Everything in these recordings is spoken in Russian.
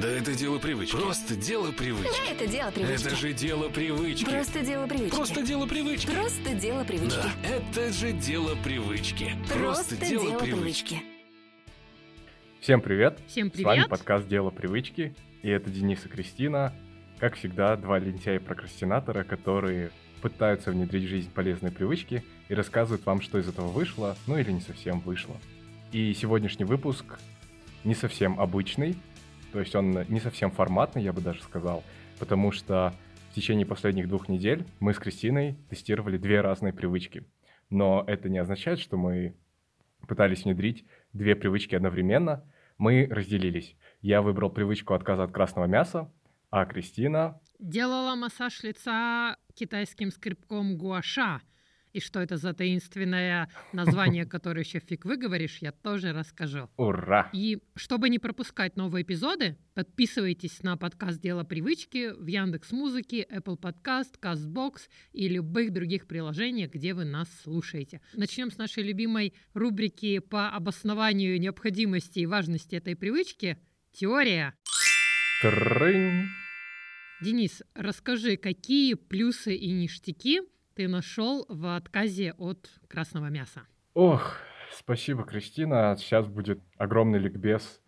Да это дело привычки. Просто дело привычки. Это дело привычки. Это же дело привычки. Просто дело привычки. Просто дело привычки. Просто дело привычки. Да, это же дело привычки. Просто дело привычки. Всем привет! Всем С вами привет! подкаст «Дело привычки», и это Денис и Кристина. Как всегда, два лентяя-прокрастинатора, которые пытаются внедрить в жизнь полезные привычки и рассказывают вам, что из этого вышло, ну или не совсем вышло. И сегодняшний выпуск не совсем обычный, то есть он не совсем форматный, я бы даже сказал, потому что в течение последних двух недель мы с Кристиной тестировали две разные привычки. Но это не означает, что мы пытались внедрить две привычки одновременно, мы разделились. Я выбрал привычку отказа от красного мяса, а Кристина... Делала массаж лица китайским скребком гуаша. И что это за таинственное название, которое еще фиг выговоришь, я тоже расскажу. Ура! И чтобы не пропускать новые эпизоды, подписывайтесь на подкаст «Дело привычки» в Яндекс Музыке, Apple Podcast, CastBox и любых других приложениях, где вы нас слушаете. Начнем с нашей любимой рубрики по обоснованию необходимости и важности этой привычки «Теория». Трынь! Денис, расскажи, какие плюсы и ништяки ты нашел в отказе от красного мяса? Ох, спасибо, Кристина. Сейчас будет огромный ликбез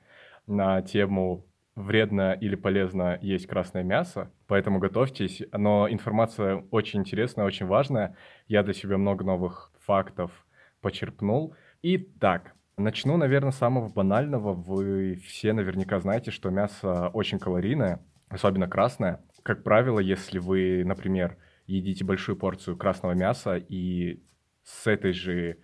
на тему вредно или полезно есть красное мясо, поэтому готовьтесь. Но информация очень интересная, очень важная. Я для себя много новых фактов почерпнул. Итак, начну, наверное, с самого банального. Вы все наверняка знаете, что мясо очень калорийное, особенно красное. Как правило, если вы, например, едите большую порцию красного мяса и с этой же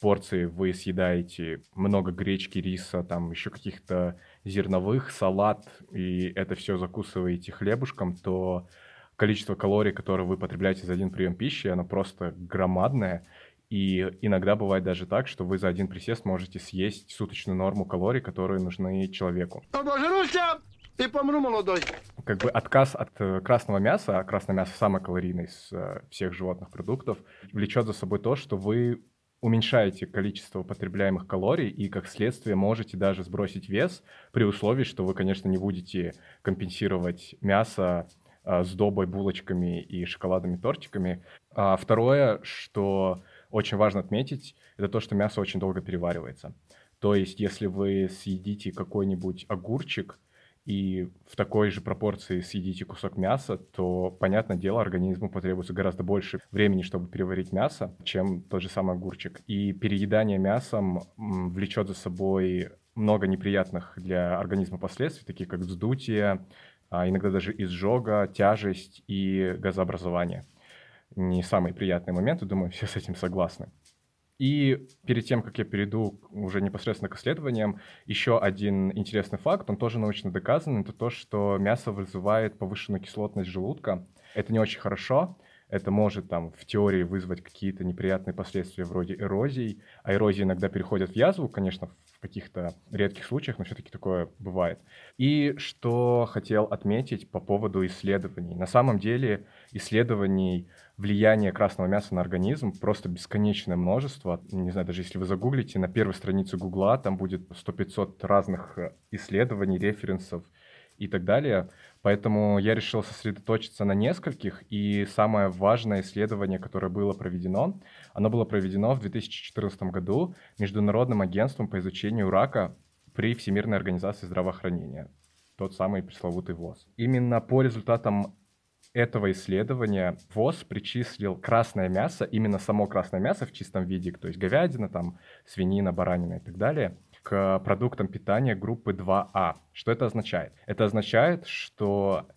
порции вы съедаете много гречки, риса, там еще каких-то зерновых, салат, и это все закусываете хлебушком, то количество калорий, которое вы потребляете за один прием пищи, оно просто громадное. И иногда бывает даже так, что вы за один присест можете съесть суточную норму калорий, которые нужны человеку. Обожруся и помру молодой. Как бы отказ от э, красного мяса, а красное мясо самое калорийное из э, всех животных продуктов, влечет за собой то, что вы уменьшаете количество потребляемых калорий и, как следствие, можете даже сбросить вес при условии, что вы, конечно, не будете компенсировать мясо а, с добой, булочками и шоколадными тортиками. А второе, что очень важно отметить, это то, что мясо очень долго переваривается. То есть, если вы съедите какой-нибудь огурчик и в такой же пропорции съедите кусок мяса, то, понятное дело, организму потребуется гораздо больше времени, чтобы переварить мясо, чем тот же самый огурчик. И переедание мясом влечет за собой много неприятных для организма последствий, таких как вздутие, а иногда даже изжога, тяжесть и газообразование. Не самые приятные моменты, думаю, все с этим согласны. И перед тем, как я перейду уже непосредственно к исследованиям, еще один интересный факт, он тоже научно доказан, это то, что мясо вызывает повышенную кислотность желудка. Это не очень хорошо, это может там в теории вызвать какие-то неприятные последствия вроде эрозий, а эрозии иногда переходят в язву, конечно, в каких-то редких случаях, но все-таки такое бывает. И что хотел отметить по поводу исследований. На самом деле исследований влияния красного мяса на организм просто бесконечное множество. Не знаю, даже если вы загуглите, на первой странице Гугла там будет 100-500 разных э, исследований, референсов и так далее. Поэтому я решил сосредоточиться на нескольких, и самое важное исследование, которое было проведено, оно было проведено в 2014 году Международным агентством по изучению рака при Всемирной организации здравоохранения, тот самый пресловутый ВОЗ. Именно по результатам этого исследования ВОЗ причислил красное мясо, именно само красное мясо в чистом виде, то есть говядина, там, свинина, баранина и так далее, к продуктам питания группы 2А. Что это означает? Это означает, что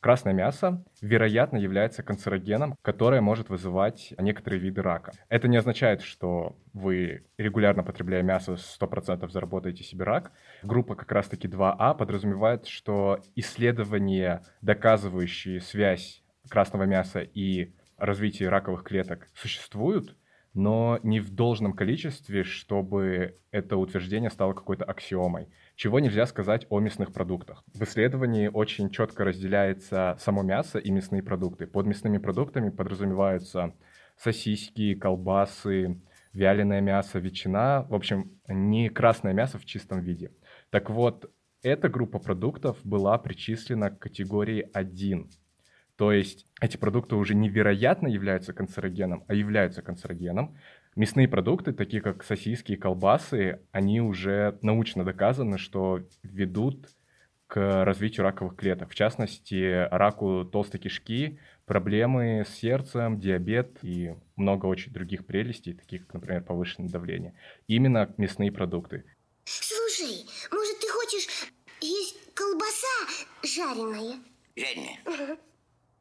красное мясо, вероятно, является канцерогеном, которое может вызывать некоторые виды рака. Это не означает, что вы регулярно потребляя мясо 100% заработаете себе рак. Группа как раз-таки 2А подразумевает, что исследования, доказывающие связь красного мяса и развитие раковых клеток, существуют, но не в должном количестве, чтобы это утверждение стало какой-то аксиомой. Чего нельзя сказать о мясных продуктах. В исследовании очень четко разделяется само мясо и мясные продукты. Под мясными продуктами подразумеваются сосиски, колбасы, вяленое мясо, ветчина. В общем, не красное мясо в чистом виде. Так вот, эта группа продуктов была причислена к категории 1. То есть эти продукты уже невероятно являются канцерогеном, а являются канцерогеном. Мясные продукты, такие как сосиски и колбасы, они уже научно доказаны, что ведут к развитию раковых клеток. В частности, раку толстой кишки, проблемы с сердцем, диабет и много очень других прелестей, таких как, например, повышенное давление. Именно мясные продукты. Слушай, может, ты хочешь есть колбаса жареная? Жареная?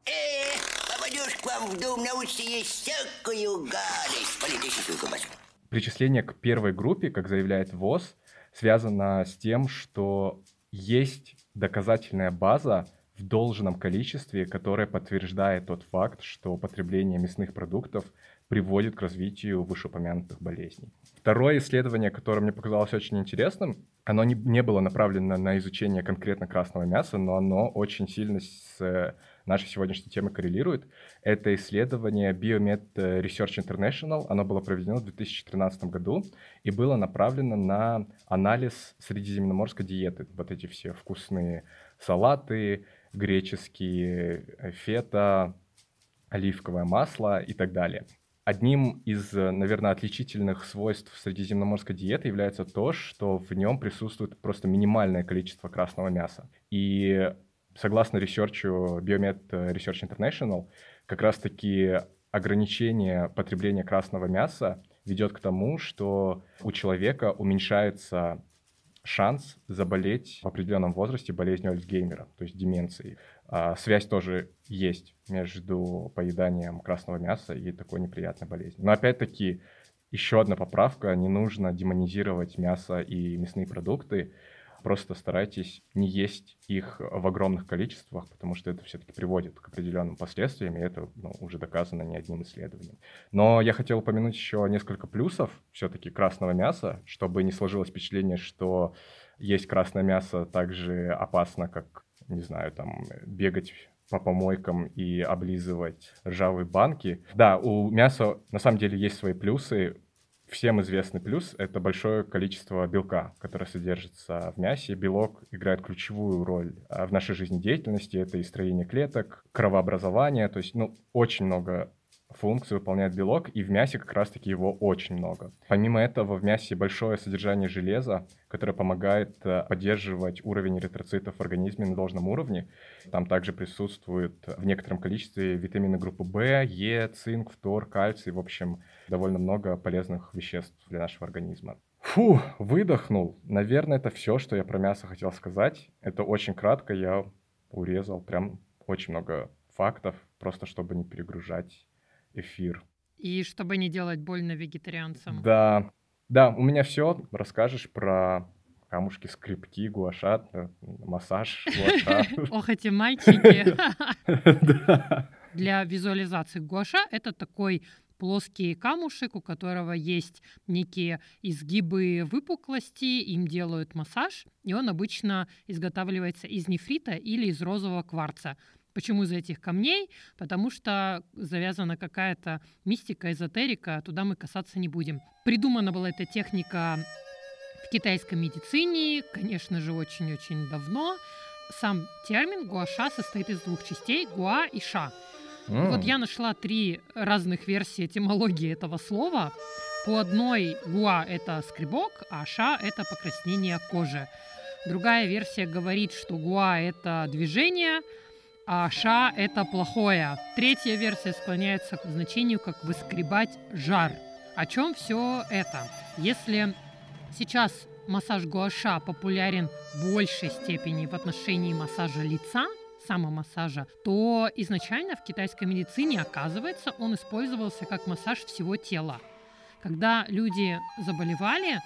Э, попадешь к вам в дом, научишься есть всякую гадость. Политическую колбасу. Причисление к первой группе, как заявляет ВОЗ, связано с тем, что есть доказательная база в должном количестве, которая подтверждает тот факт, что потребление мясных продуктов приводит к развитию вышеупомянутых болезней. Второе исследование, которое мне показалось очень интересным, оно не, не было направлено на изучение конкретно красного мяса, но оно очень сильно с нашей сегодняшней темой коррелирует. Это исследование Biomed Research International. Оно было проведено в 2013 году и было направлено на анализ средиземноморской диеты. Вот эти все вкусные салаты, греческие э, фета, оливковое масло и так далее. Одним из, наверное, отличительных свойств средиземноморской диеты является то, что в нем присутствует просто минимальное количество красного мяса. И согласно research у BioMed Research International, как раз-таки ограничение потребления красного мяса ведет к тому, что у человека уменьшается шанс заболеть в определенном возрасте болезнью Альцгеймера, то есть деменцией. А, связь тоже есть между поеданием красного мяса и такой неприятной болезнью. Но опять-таки, еще одна поправка, не нужно демонизировать мясо и мясные продукты. Просто старайтесь не есть их в огромных количествах, потому что это все-таки приводит к определенным последствиям, и это ну, уже доказано не одним исследованием. Но я хотел упомянуть еще несколько плюсов все-таки красного мяса, чтобы не сложилось впечатление, что есть красное мясо так же опасно, как, не знаю, там, бегать по помойкам и облизывать ржавые банки. Да, у мяса на самом деле есть свои плюсы всем известный плюс — это большое количество белка, которое содержится в мясе. Белок играет ключевую роль а, в нашей жизнедеятельности. Это и строение клеток, кровообразование. То есть, ну, очень много функций выполняет белок, и в мясе как раз-таки его очень много. Помимо этого, в мясе большое содержание железа, которое помогает э, поддерживать уровень эритроцитов в организме на должном уровне. Там также присутствует в некотором количестве витамины группы В, Е, цинк, фтор, кальций. В общем, довольно много полезных веществ для нашего организма. Фу, выдохнул. Наверное, это все, что я про мясо хотел сказать. Это очень кратко, я урезал прям очень много фактов, просто чтобы не перегружать эфир. И чтобы не делать больно вегетарианцам. Да, да, у меня все. Расскажешь про камушки, скрипки, гуаша, э, массаж, гуаша. Ох, эти мальчики. Для визуализации гуаша это такой плоский камушек, у которого есть некие изгибы выпуклости, им делают массаж, и он обычно изготавливается из нефрита или из розового кварца. Почему из этих камней? Потому что завязана какая-то мистика, эзотерика, туда мы касаться не будем. Придумана была эта техника в китайской медицине, конечно же, очень-очень давно. Сам термин гуаша состоит из двух частей – гуа и ша. Mm. Вот я нашла три разных версии этимологии этого слова. По одной гуа — это скребок, а ша — это покраснение кожи. Другая версия говорит, что гуа — это движение, а ша — это плохое. Третья версия склоняется к значению как выскребать жар. О чем все это? Если сейчас массаж гуаша популярен в большей степени в отношении массажа лица, самомассажа, то изначально в китайской медицине, оказывается, он использовался как массаж всего тела. Когда люди заболевали,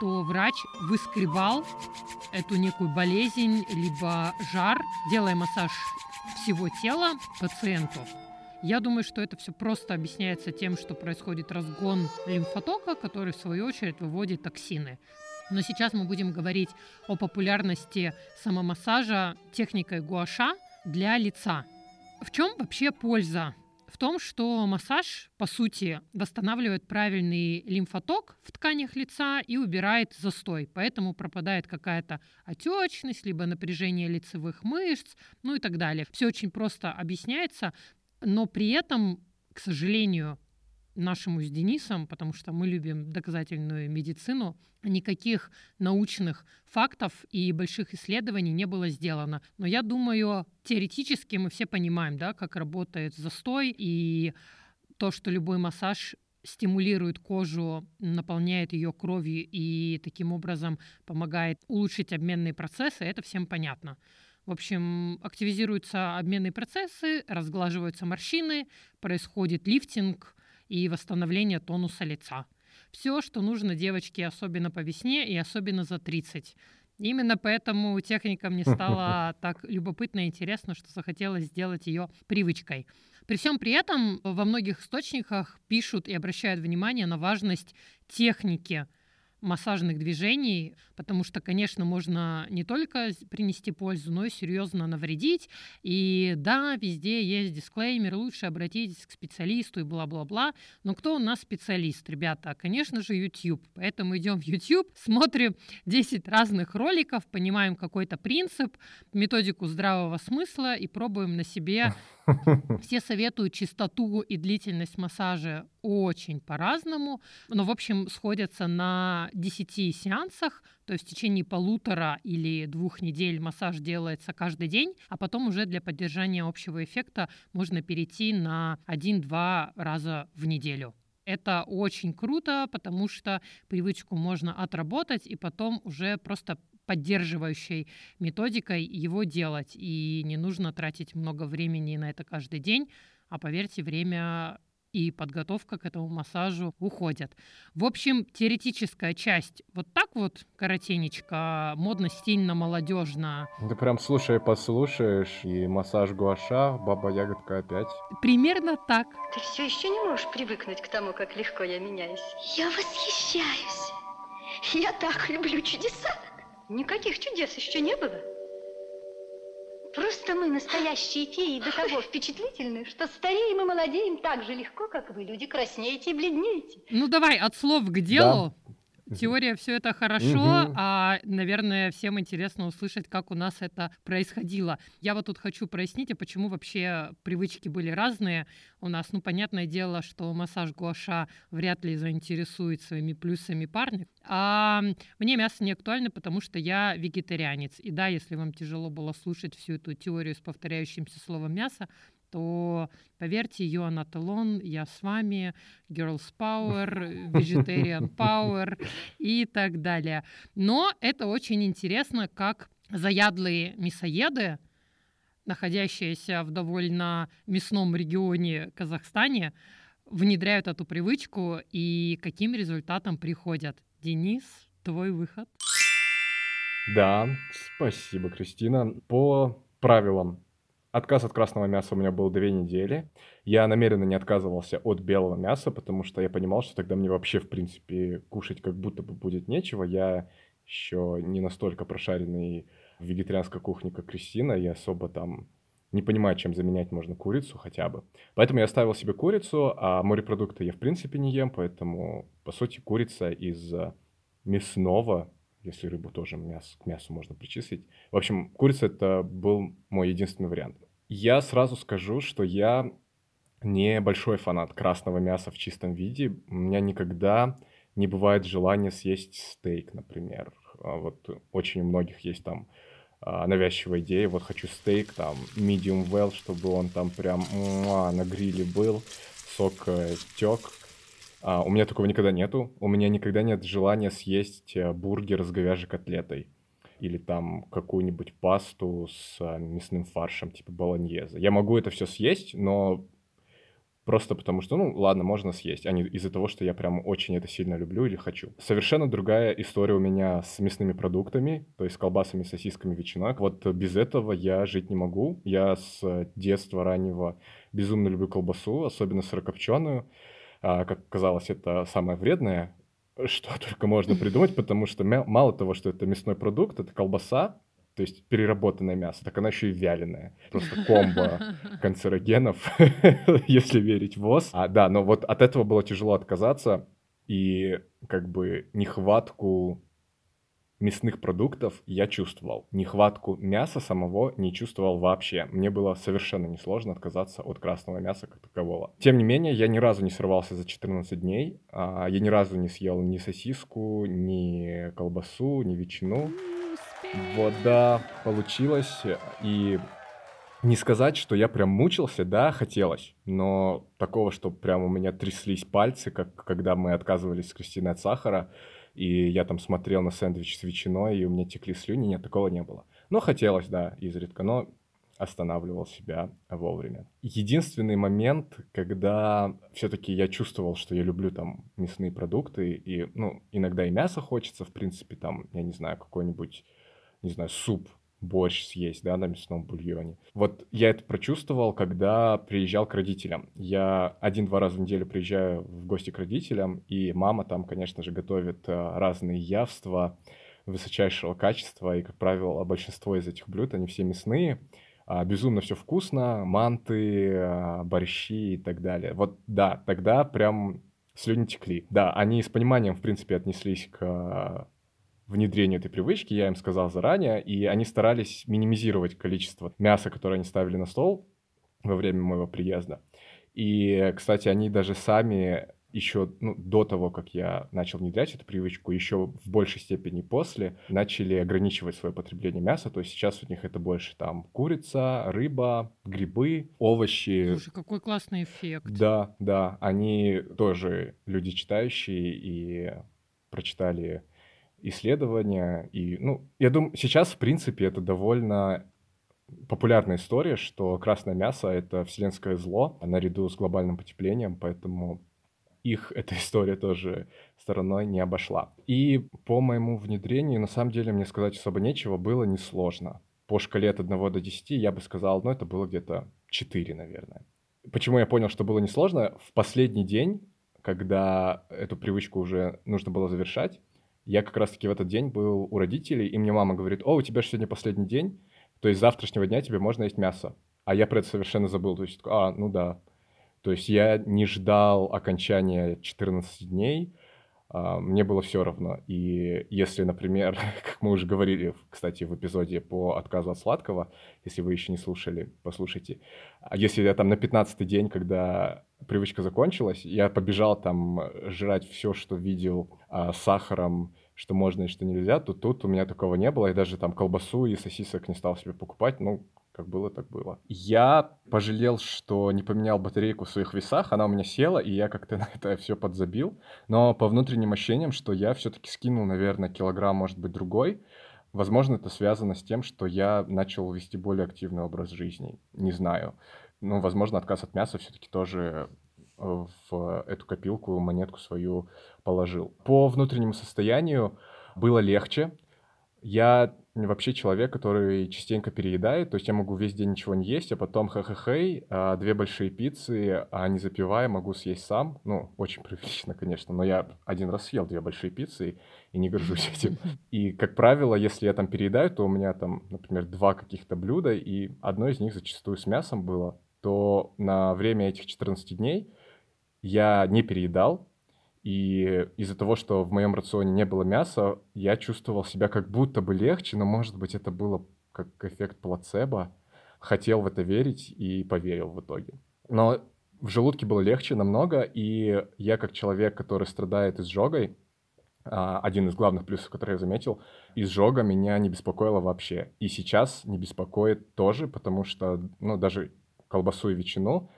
то врач выскребал эту некую болезнь, либо жар, делая массаж всего тела пациенту. Я думаю, что это все просто объясняется тем, что происходит разгон лимфотока, который в свою очередь выводит токсины. Но сейчас мы будем говорить о популярности самомассажа техникой гуаша для лица. В чем вообще польза в том, что массаж, по сути, восстанавливает правильный лимфоток в тканях лица и убирает застой. Поэтому пропадает какая-то отечность, либо напряжение лицевых мышц, ну и так далее. Все очень просто объясняется, но при этом, к сожалению, нашему с Денисом, потому что мы любим доказательную медицину, никаких научных фактов и больших исследований не было сделано. Но я думаю, теоретически мы все понимаем, да, как работает застой и то, что любой массаж стимулирует кожу, наполняет ее кровью и таким образом помогает улучшить обменные процессы, это всем понятно. В общем, активизируются обменные процессы, разглаживаются морщины, происходит лифтинг, и восстановление тонуса лица. Все, что нужно девочке, особенно по весне и особенно за 30. Именно поэтому техника мне стала так любопытно и интересно, что захотелось сделать ее привычкой. При всем при этом во многих источниках пишут и обращают внимание на важность техники – массажных движений, потому что, конечно, можно не только принести пользу, но и серьезно навредить. И да, везде есть дисклеймер, лучше обратитесь к специалисту и бла-бла-бла. Но кто у нас специалист, ребята? Конечно же, YouTube. Поэтому идем в YouTube, смотрим 10 разных роликов, понимаем какой-то принцип, методику здравого смысла и пробуем на себе все советуют частоту и длительность массажа очень по-разному, но, в общем, сходятся на 10 сеансах, то есть в течение полутора или двух недель массаж делается каждый день, а потом уже для поддержания общего эффекта можно перейти на 1-2 раза в неделю. Это очень круто, потому что привычку можно отработать и потом уже просто поддерживающей методикой его делать. И не нужно тратить много времени на это каждый день, а поверьте, время и подготовка к этому массажу уходят. В общем, теоретическая часть вот так вот коротенечко, модно, стильно, молодежно. Ты прям слушай, послушаешь, и массаж гуаша, баба ягодка опять. Примерно так. Ты все еще не можешь привыкнуть к тому, как легко я меняюсь. Я восхищаюсь. Я так люблю чудеса. Никаких чудес еще не было. Просто мы настоящие феи до того впечатлительны, что стареем и молодеем так же легко, как вы, люди, краснеете и бледнеете. Ну давай от слов к делу. Да. Теория все это хорошо, угу. а, наверное, всем интересно услышать, как у нас это происходило. Я вот тут хочу прояснить, а почему вообще привычки были разные у нас. Ну, понятное дело, что массаж гуаша вряд ли заинтересует своими плюсами парня. А мне мясо не актуально, потому что я вегетарианец. И да, если вам тяжело было слушать всю эту теорию с повторяющимся словом мясо, то, поверьте, ее анатолон, я с вами, Girls Power, Vegetarian Power и так далее. Но это очень интересно, как заядлые мясоеды, находящиеся в довольно мясном регионе Казахстане, внедряют эту привычку и каким результатом приходят. Денис, твой выход. Да, спасибо, Кристина. По правилам Отказ от красного мяса у меня был две недели. Я намеренно не отказывался от белого мяса, потому что я понимал, что тогда мне вообще, в принципе, кушать как будто бы будет нечего. Я еще не настолько прошаренный в вегетарианской кухне, как Кристина, и особо там не понимаю, чем заменять можно курицу хотя бы. Поэтому я оставил себе курицу, а морепродукты я в принципе не ем, поэтому, по сути, курица из мясного если рыбу тоже мясо, к мясу можно причислить. В общем, курица это был мой единственный вариант. Я сразу скажу, что я не большой фанат красного мяса в чистом виде. У меня никогда не бывает желания съесть стейк, например. А вот очень у многих есть там а, навязчивая идея, вот хочу стейк там medium well, чтобы он там прям муа, на гриле был, сок э, тек, а, у меня такого никогда нету. У меня никогда нет желания съесть э, бургер с говяжьей котлетой или там какую-нибудь пасту с а, мясным фаршем, типа болоньезе. Я могу это все съесть, но просто потому что, ну, ладно, можно съесть, а не из-за того, что я прям очень это сильно люблю или хочу. Совершенно другая история у меня с мясными продуктами, то есть с колбасами, сосисками, ветчиной. Вот без этого я жить не могу. Я с детства раннего безумно люблю колбасу, особенно сырокопченую. А, как казалось, это самое вредное, что только можно придумать, потому что мало того, что это мясной продукт, это колбаса, то есть переработанное мясо, так оно еще и вяленое. Просто комбо канцерогенов, если верить ВОЗ. А, да, но вот от этого было тяжело отказаться, и как бы нехватку мясных продуктов я чувствовал. Нехватку мяса самого не чувствовал вообще. Мне было совершенно несложно отказаться от красного мяса как такового. Тем не менее, я ни разу не сорвался за 14 дней. А, я ни разу не съел ни сосиску, ни колбасу, ни ветчину. Вот, да, получилось. И не сказать, что я прям мучился, да, хотелось, но такого, что прям у меня тряслись пальцы, как когда мы отказывались с Кристиной от сахара, и я там смотрел на сэндвич с ветчиной, и у меня текли слюни, нет, такого не было. Но хотелось, да, изредка, но останавливал себя вовремя. Единственный момент, когда все-таки я чувствовал, что я люблю там мясные продукты, и, ну, иногда и мясо хочется, в принципе, там, я не знаю, какой-нибудь, не знаю, суп борщ съесть, да, на мясном бульоне. Вот я это прочувствовал, когда приезжал к родителям. Я один-два раза в неделю приезжаю в гости к родителям, и мама там, конечно же, готовит э, разные явства высочайшего качества, и, как правило, большинство из этих блюд, они все мясные, а, безумно все вкусно, манты, а, борщи и так далее. Вот да, тогда прям слюни текли. Да, они с пониманием, в принципе, отнеслись к внедрению этой привычки, я им сказал заранее, и они старались минимизировать количество мяса, которое они ставили на стол во время моего приезда. И, кстати, они даже сами еще ну, до того, как я начал внедрять эту привычку, еще в большей степени после, начали ограничивать свое потребление мяса. То есть сейчас у них это больше там курица, рыба, грибы, овощи. Слушай, какой классный эффект. Да, да. Они тоже люди читающие и прочитали исследования. И, ну, я думаю, сейчас, в принципе, это довольно популярная история, что красное мясо — это вселенское зло наряду с глобальным потеплением, поэтому их эта история тоже стороной не обошла. И по моему внедрению, на самом деле, мне сказать особо нечего, было несложно. По шкале от 1 до 10 я бы сказал, ну, это было где-то 4, наверное. Почему я понял, что было несложно? В последний день, когда эту привычку уже нужно было завершать, я как раз-таки в этот день был у родителей, и мне мама говорит, о, у тебя же сегодня последний день, то есть с завтрашнего дня тебе можно есть мясо. А я про это совершенно забыл. То есть, а, ну да. То есть я не ждал окончания 14 дней, а, мне было все равно. И если, например, как мы уже говорили, кстати, в эпизоде по отказу от сладкого, если вы еще не слушали, послушайте. А если я там на 15 день, когда привычка закончилась, я побежал там жрать все, что видел а, сахаром, что можно и что нельзя, то тут у меня такого не было. Я даже там колбасу и сосисок не стал себе покупать. Ну, как было, так было. Я пожалел, что не поменял батарейку в своих весах, она у меня села, и я как-то на это все подзабил. Но по внутренним ощущениям, что я все-таки скинул, наверное, килограмм, может быть, другой. Возможно, это связано с тем, что я начал вести более активный образ жизни. Не знаю. Ну, возможно, отказ от мяса все-таки тоже в эту копилку монетку свою положил. По внутреннему состоянию было легче. Я вообще человек, который частенько переедает, то есть я могу весь день ничего не есть, а потом хэ-хэ-хэй, а две большие пиццы, а не запивая, могу съесть сам. Ну, очень прилично, конечно, но я один раз съел две большие пиццы и не горжусь этим. И, как правило, если я там переедаю, то у меня там, например, два каких-то блюда, и одно из них зачастую с мясом было, то на время этих 14 дней я не переедал, и из-за того, что в моем рационе не было мяса, я чувствовал себя как будто бы легче, но, может быть, это было как эффект плацебо. Хотел в это верить и поверил в итоге. Но в желудке было легче намного, и я как человек, который страдает изжогой, а, один из главных плюсов, который я заметил, изжога меня не беспокоила вообще. И сейчас не беспокоит тоже, потому что, ну, даже колбасу и ветчину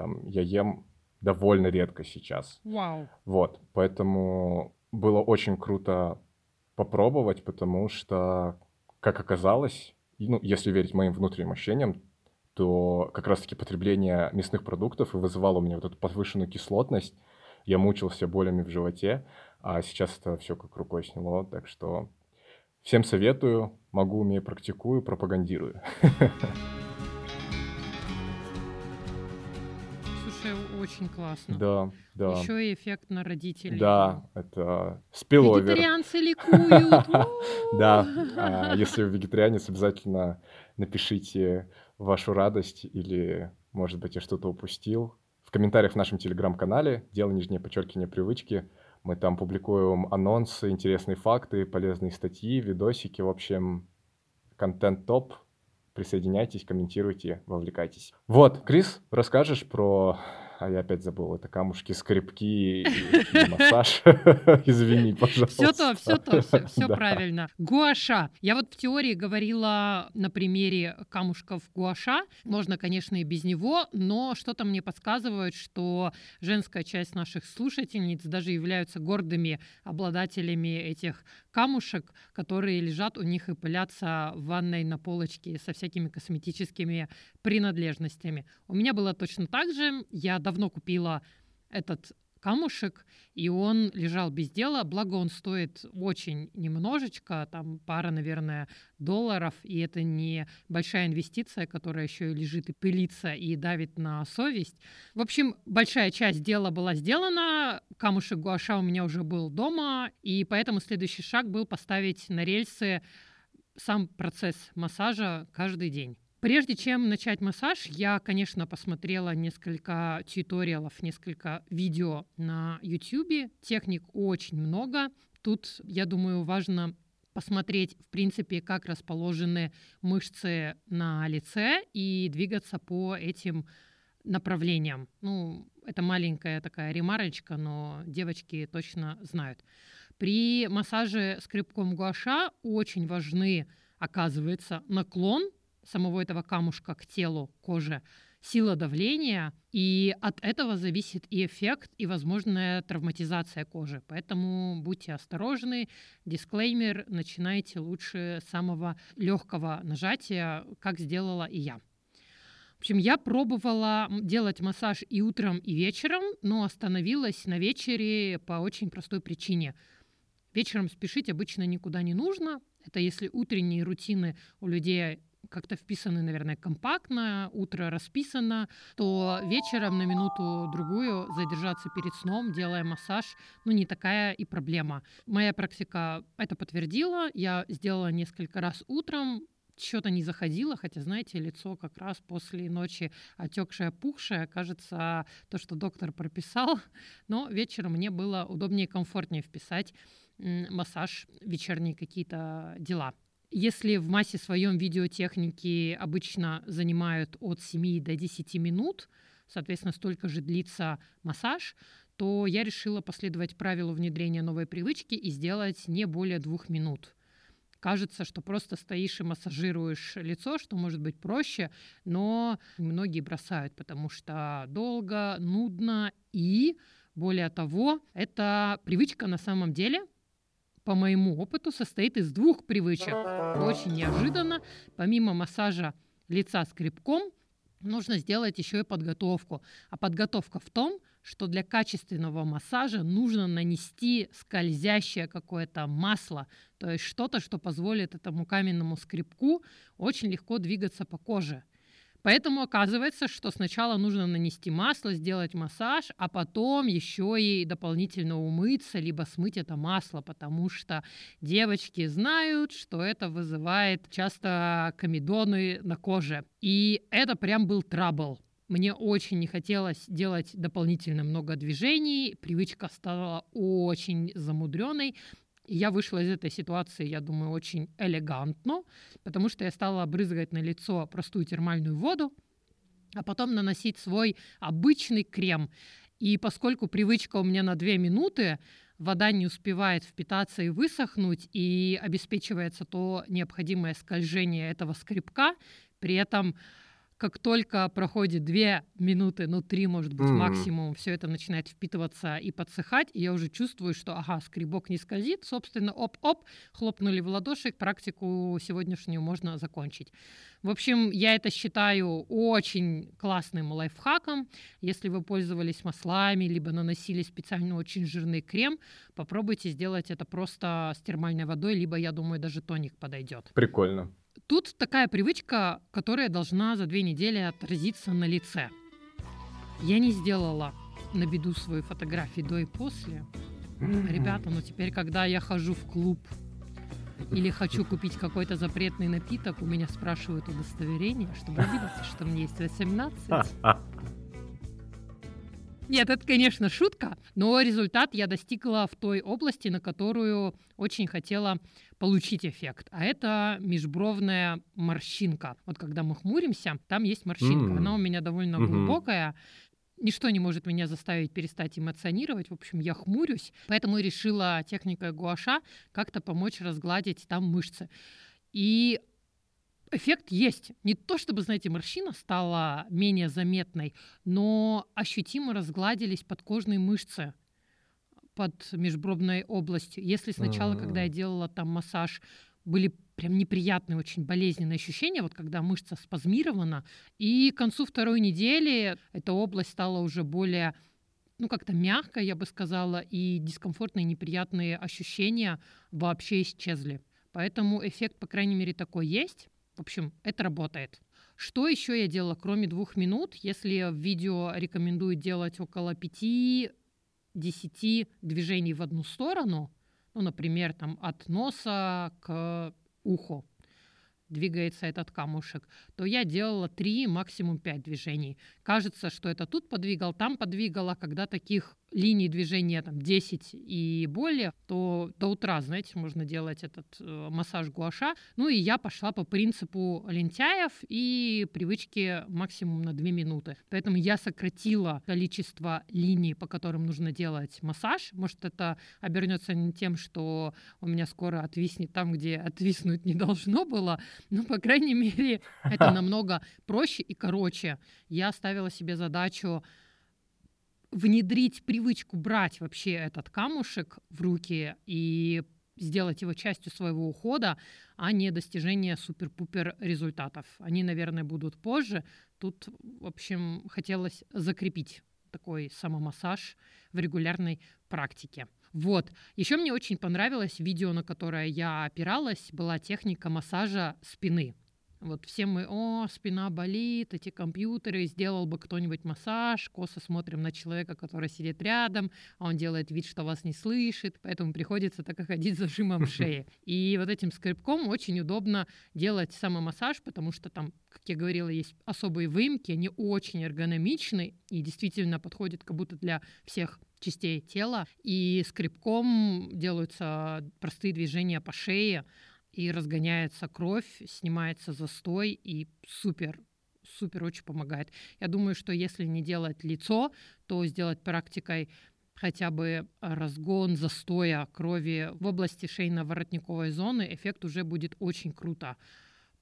там я ем довольно редко сейчас. Вау. Вот, поэтому было очень круто попробовать, потому что, как оказалось, ну, если верить моим внутренним ощущениям, то как раз-таки потребление мясных продуктов и вызывало у меня вот эту повышенную кислотность. Я мучился болями в животе, а сейчас это все как рукой сняло. Так что всем советую, могу, умею, практикую, пропагандирую. очень классно. Да, да. Еще и эффект на родителей. Да, это спиловер. Вегетарианцы ликуют. Да, а если вы вегетарианец, обязательно напишите вашу радость или, может быть, я что-то упустил. В комментариях в нашем телеграм-канале «Дело нижнее подчеркивание привычки» мы там публикуем анонсы, интересные факты, полезные статьи, видосики. В общем, контент топ. Присоединяйтесь, комментируйте, вовлекайтесь. Вот, Крис, расскажешь про а я опять забыл, это камушки, скрипки и, массаж. Извини, пожалуйста. Все то, все то, все, правильно. Гуаша. Я вот в теории говорила на примере камушков гуаша. Можно, конечно, и без него, но что-то мне подсказывает, что женская часть наших слушательниц даже являются гордыми обладателями этих камушек, которые лежат у них и пылятся в ванной на полочке со всякими косметическими принадлежностями. У меня было точно так же. Я давно купила этот камушек, и он лежал без дела, благо он стоит очень немножечко, там пара, наверное, долларов, и это не большая инвестиция, которая еще и лежит и пылится, и давит на совесть. В общем, большая часть дела была сделана, камушек гуаша у меня уже был дома, и поэтому следующий шаг был поставить на рельсы сам процесс массажа каждый день. Прежде чем начать массаж, я, конечно, посмотрела несколько тьюториалов, несколько видео на YouTube. Техник очень много. Тут, я думаю, важно посмотреть, в принципе, как расположены мышцы на лице и двигаться по этим направлениям. Ну, это маленькая такая ремарочка, но девочки точно знают. При массаже скрипком гуаша очень важны, оказывается, наклон самого этого камушка к телу, коже, сила давления, и от этого зависит и эффект, и возможная травматизация кожи. Поэтому будьте осторожны. Дисклеймер, начинайте лучше с самого легкого нажатия, как сделала и я. В общем, я пробовала делать массаж и утром, и вечером, но остановилась на вечере по очень простой причине. Вечером спешить обычно никуда не нужно. Это если утренние рутины у людей как-то вписаны, наверное, компактно, утро расписано, то вечером на минуту-другую задержаться перед сном, делая массаж, ну, не такая и проблема. Моя практика это подтвердила. Я сделала несколько раз утром, что-то не заходило, хотя, знаете, лицо как раз после ночи отекшее, пухшее, кажется, то, что доктор прописал, но вечером мне было удобнее и комфортнее вписать массаж, вечерние какие-то дела. Если в массе своем видеотехники обычно занимают от 7 до 10 минут, соответственно, столько же длится массаж, то я решила последовать правилу внедрения новой привычки и сделать не более двух минут. Кажется, что просто стоишь и массажируешь лицо, что может быть проще, но многие бросают, потому что долго, нудно и, более того, эта привычка на самом деле по моему опыту, состоит из двух привычек. Очень неожиданно. Помимо массажа лица скребком, нужно сделать еще и подготовку. А подготовка в том, что для качественного массажа нужно нанести скользящее какое-то масло, то есть что-то, что позволит этому каменному скребку очень легко двигаться по коже. Поэтому оказывается, что сначала нужно нанести масло, сделать массаж, а потом еще и дополнительно умыться, либо смыть это масло, потому что девочки знают, что это вызывает часто комедоны на коже. И это прям был трабл. Мне очень не хотелось делать дополнительно много движений, привычка стала очень замудренной, и я вышла из этой ситуации, я думаю, очень элегантно, потому что я стала брызгать на лицо простую термальную воду, а потом наносить свой обычный крем. И поскольку привычка у меня на 2 минуты, вода не успевает впитаться и высохнуть, и обеспечивается то необходимое скольжение этого скребка, при этом как только проходит 2 минуты, ну 3, может быть, Мгм. максимум, все это начинает впитываться и подсыхать, и я уже чувствую, что, ага, скребок не скользит, собственно, оп-оп, хлопнули в ладоши, практику сегодняшнюю можно закончить. В общем, я это считаю очень классным лайфхаком. Если вы пользовались маслами, либо наносили специально очень жирный крем, попробуйте сделать это просто с термальной водой, либо, я думаю, даже тоник подойдет. Прикольно. Тут такая привычка, которая должна за две недели отразиться на лице. Я не сделала на беду свою фотографии до и после. Ребята, ну теперь, когда я хожу в клуб или хочу купить какой-то запретный напиток, у меня спрашивают удостоверение, чтобы убедиться, что мне есть 18. Нет, это, конечно, шутка, но результат я достигла в той области, на которую очень хотела получить эффект. А это межбровная морщинка. Вот когда мы хмуримся, там есть морщинка. Она у меня довольно глубокая. Ничто не может меня заставить перестать эмоционировать. В общем, я хмурюсь. Поэтому решила техникой гуаша как-то помочь разгладить там мышцы. И эффект есть. Не то чтобы, знаете, морщина стала менее заметной, но ощутимо разгладились подкожные мышцы под межбровной областью. Если сначала, когда я делала там массаж, были прям неприятные, очень болезненные ощущения, вот когда мышца спазмирована, и к концу второй недели эта область стала уже более ну, как-то мягко, я бы сказала, и дискомфортные, неприятные ощущения вообще исчезли. Поэтому эффект, по крайней мере, такой есть. В общем, это работает. Что еще я делала, кроме двух минут, если в видео рекомендую делать около 5-10 движений в одну сторону, ну, например, там от носа к уху двигается этот камушек, то я делала 3, максимум 5 движений. Кажется, что это тут подвигал, там подвигала. Когда таких линий движения там 10 и более, то до утра, знаете, можно делать этот э, массаж гуаша. Ну и я пошла по принципу лентяев и привычки максимум на 2 минуты. Поэтому я сократила количество линий, по которым нужно делать массаж. Может, это обернется не тем, что у меня скоро отвиснет там, где отвиснуть не должно было, но, по крайней мере, это намного проще и короче. Я ставила себе задачу внедрить привычку брать вообще этот камушек в руки и сделать его частью своего ухода, а не достижение супер-пупер результатов. Они, наверное, будут позже. Тут, в общем, хотелось закрепить такой самомассаж в регулярной практике. Вот. Еще мне очень понравилось видео, на которое я опиралась, была техника массажа спины. Вот все мы, о, спина болит, эти компьютеры, сделал бы кто-нибудь массаж, косо смотрим на человека, который сидит рядом, а он делает вид, что вас не слышит, поэтому приходится так и ходить с зажимом шеи. И вот этим скребком очень удобно делать самомассаж, потому что там, как я говорила, есть особые выемки, они очень эргономичны и действительно подходят как будто для всех частей тела. И скребком делаются простые движения по шее, и разгоняется кровь, снимается застой, и супер супер очень помогает. Я думаю, что если не делать лицо, то сделать практикой хотя бы разгон застоя крови в области шейно-воротниковой зоны, эффект уже будет очень круто.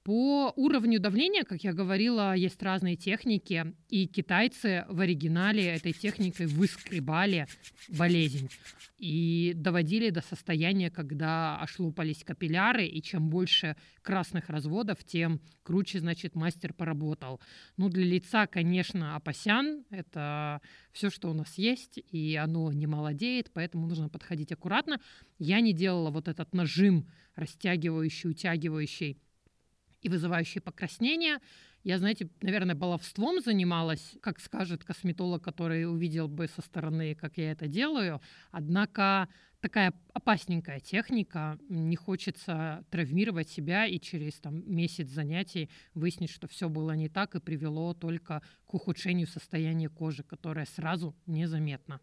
По уровню давления, как я говорила, есть разные техники, и китайцы в оригинале этой техникой выскребали болезнь и доводили до состояния, когда ошлупались капилляры, и чем больше красных разводов, тем круче, значит, мастер поработал. Ну, для лица, конечно, апасян — это все, что у нас есть, и оно не молодеет, поэтому нужно подходить аккуратно. Я не делала вот этот нажим растягивающий, утягивающий, и вызывающие покраснения. Я, знаете, наверное, баловством занималась, как скажет косметолог, который увидел бы со стороны, как я это делаю. Однако такая опасненькая техника. Не хочется травмировать себя и через там, месяц занятий выяснить, что все было не так и привело только к ухудшению состояния кожи, которое сразу незаметно.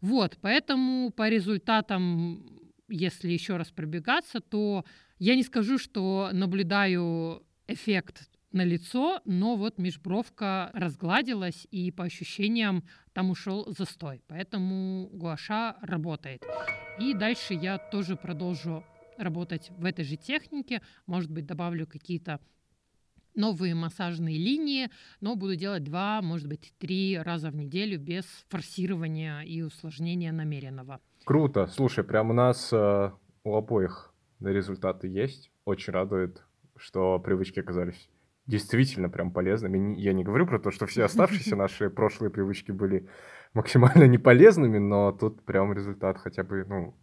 Вот, поэтому по результатам, если еще раз пробегаться, то я не скажу, что наблюдаю эффект на лицо, но вот межбровка разгладилась, и по ощущениям там ушел застой. Поэтому гуаша работает. И дальше я тоже продолжу работать в этой же технике. Может быть, добавлю какие-то новые массажные линии, но буду делать два, может быть, три раза в неделю без форсирования и усложнения намеренного. Круто. Слушай, прям у нас э, у обоих результаты есть. Очень радует, что привычки оказались действительно прям полезными. Я не говорю про то, что все оставшиеся наши прошлые привычки были максимально неполезными, но тут прям результат хотя бы, ну,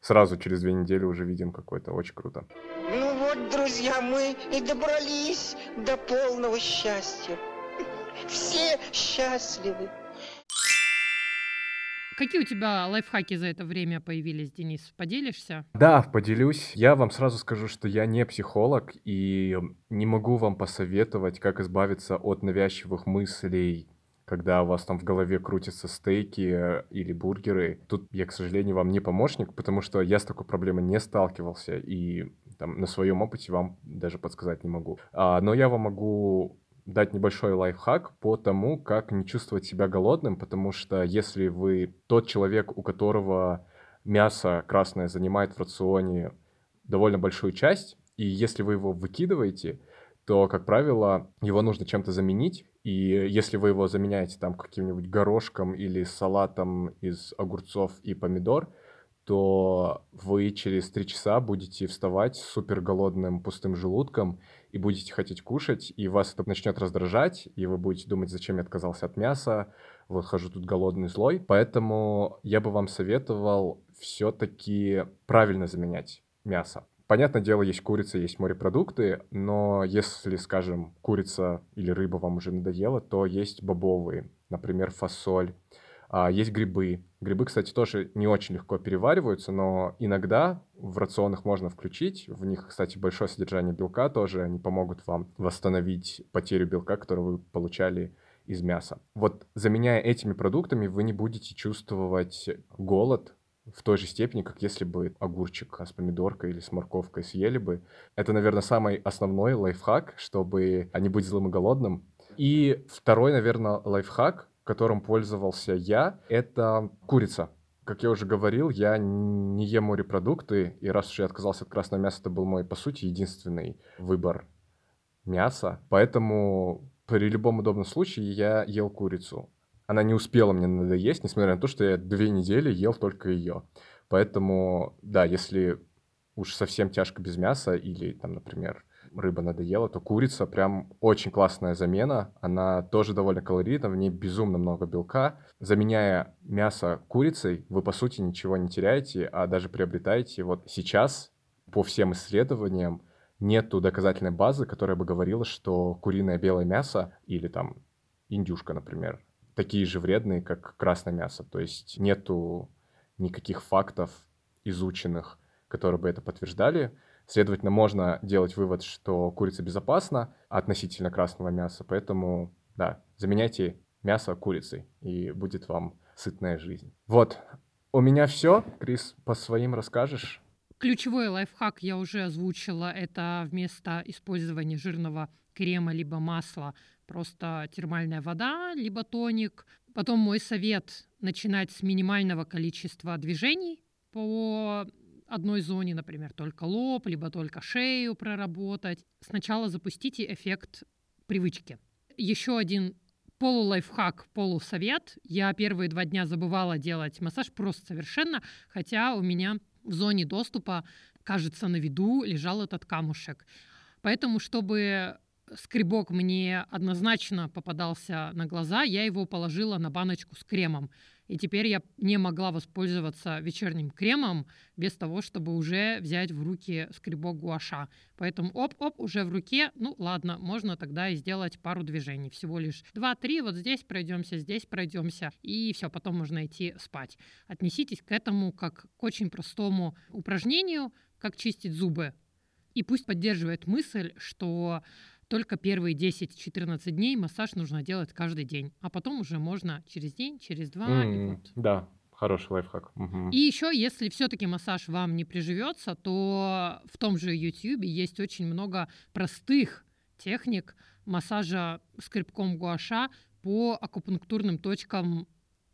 сразу через две недели уже видим какой-то. Очень круто. Ну вот, друзья, мы и добрались до полного счастья. Все счастливы. Какие у тебя лайфхаки за это время появились, Денис? Поделишься? Да, поделюсь. Я вам сразу скажу, что я не психолог и не могу вам посоветовать, как избавиться от навязчивых мыслей, когда у вас там в голове крутятся стейки или бургеры. Тут я, к сожалению, вам не помощник, потому что я с такой проблемой не сталкивался и там, на своем опыте вам даже подсказать не могу. А, но я вам могу дать небольшой лайфхак по тому, как не чувствовать себя голодным, потому что если вы тот человек, у которого мясо красное занимает в рационе довольно большую часть, и если вы его выкидываете, то, как правило, его нужно чем-то заменить, и если вы его заменяете там каким-нибудь горошком или салатом из огурцов и помидор, то вы через три часа будете вставать с супер голодным пустым желудком и будете хотеть кушать, и вас это начнет раздражать, и вы будете думать, зачем я отказался от мяса, вот хожу тут голодный злой. Поэтому я бы вам советовал все-таки правильно заменять мясо. Понятное дело, есть курица, есть морепродукты, но если, скажем, курица или рыба вам уже надоела, то есть бобовые, например, фасоль, а, есть грибы. Грибы, кстати, тоже не очень легко перевариваются, но иногда в рационах можно включить. В них, кстати, большое содержание белка тоже. Они помогут вам восстановить потерю белка, которую вы получали из мяса. Вот заменяя этими продуктами, вы не будете чувствовать голод в той же степени, как если бы огурчик с помидоркой или с морковкой съели бы. Это, наверное, самый основной лайфхак, чтобы не быть злым и голодным. И второй, наверное, лайфхак, которым пользовался я, это курица. Как я уже говорил, я не ем морепродукты, и раз уж я отказался от красного мяса, это был мой, по сути, единственный выбор мяса. Поэтому при любом удобном случае я ел курицу. Она не успела мне надоесть, несмотря на то, что я две недели ел только ее. Поэтому, да, если уж совсем тяжко без мяса или, там, например, рыба надоела, то курица прям очень классная замена. Она тоже довольно калорийна, в ней безумно много белка. Заменяя мясо курицей, вы, по сути, ничего не теряете, а даже приобретаете. Вот сейчас, по всем исследованиям, нету доказательной базы, которая бы говорила, что куриное белое мясо или там индюшка, например, такие же вредные, как красное мясо. То есть нету никаких фактов изученных, которые бы это подтверждали. Следовательно, можно делать вывод, что курица безопасна относительно красного мяса, поэтому, да, заменяйте мясо курицей, и будет вам сытная жизнь. Вот, у меня все. Крис, по своим расскажешь? Ключевой лайфхак я уже озвучила. Это вместо использования жирного крема либо масла просто термальная вода, либо тоник. Потом мой совет — начинать с минимального количества движений по одной зоне, например, только лоб, либо только шею проработать. Сначала запустите эффект привычки. Еще один полулайфхак, полусовет. Я первые два дня забывала делать массаж просто совершенно, хотя у меня в зоне доступа, кажется, на виду лежал этот камушек. Поэтому, чтобы скребок мне однозначно попадался на глаза, я его положила на баночку с кремом. И теперь я не могла воспользоваться вечерним кремом без того, чтобы уже взять в руки скребок гуаша. Поэтому оп-оп, уже в руке. Ну ладно, можно тогда и сделать пару движений. Всего лишь 2-3, вот здесь пройдемся, здесь пройдемся. И все, потом можно идти спать. Отнеситесь к этому как к очень простому упражнению, как чистить зубы. И пусть поддерживает мысль, что только первые 10-14 дней массаж нужно делать каждый день, а потом уже можно через день, через два. Mm, вот. Да, хороший лайфхак. Угу. И еще, если все-таки массаж вам не приживется, то в том же YouTube есть очень много простых техник массажа скребком гуаша по акупунктурным точкам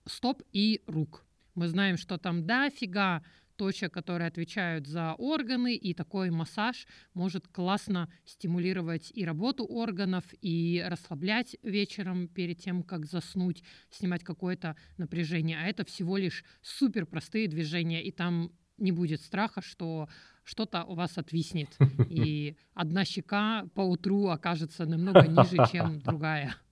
стоп и рук. Мы знаем, что там дофига точек, которые отвечают за органы, и такой массаж может классно стимулировать и работу органов, и расслаблять вечером перед тем, как заснуть, снимать какое-то напряжение. А это всего лишь супер простые движения, и там не будет страха, что что-то у вас отвиснет, и одна щека по утру окажется намного ниже, чем другая.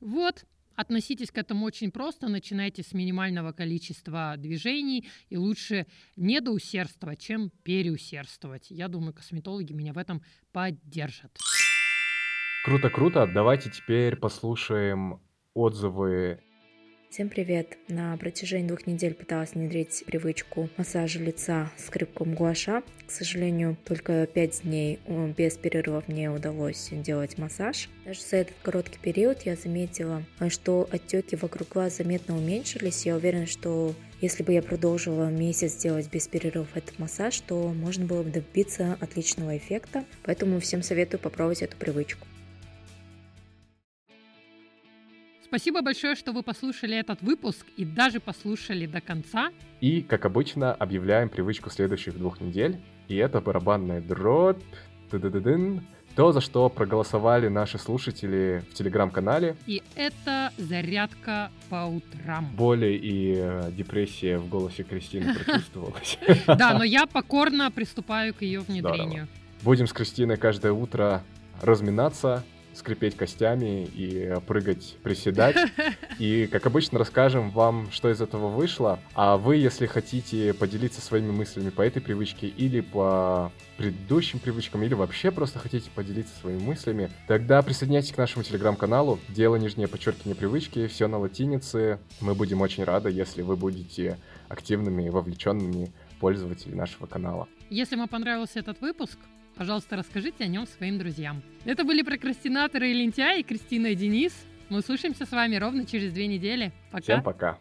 Вот, Относитесь к этому очень просто, начинайте с минимального количества движений, и лучше не доусердствовать, чем переусердствовать. Я думаю, косметологи меня в этом поддержат. Круто-круто. Давайте теперь послушаем отзывы Всем привет! На протяжении двух недель пыталась внедрить привычку массажа лица скрипком гуаша. К сожалению, только пять дней э, без перерывов мне удалось делать массаж. Даже за этот короткий период я заметила, что отеки вокруг глаз заметно уменьшились. Я уверена, что если бы я продолжила месяц делать без перерывов этот массаж, то можно было бы добиться отличного эффекта. Поэтому всем советую попробовать эту привычку. Спасибо большое, что вы послушали этот выпуск и даже послушали до конца. И, как обычно, объявляем привычку следующих двух недель. И это барабанная дробь. Ты-ды-ды-дын. То, за что проголосовали наши слушатели в телеграм-канале. И это зарядка по утрам. Боли и э, депрессия в голосе Кристины прочувствовалась. Да, но я покорно приступаю к ее внедрению. Будем с Кристиной каждое утро разминаться, скрипеть костями и прыгать, приседать. И, как обычно, расскажем вам, что из этого вышло. А вы, если хотите поделиться своими мыслями по этой привычке или по предыдущим привычкам, или вообще просто хотите поделиться своими мыслями, тогда присоединяйтесь к нашему телеграм-каналу «Дело нижнее подчеркивание привычки», все на латинице. Мы будем очень рады, если вы будете активными и вовлеченными пользователями нашего канала. Если вам понравился этот выпуск, Пожалуйста, расскажите о нем своим друзьям. Это были прокрастинаторы и лентяи Кристина и Денис. Мы услышимся с вами ровно через две недели. Пока. Всем пока.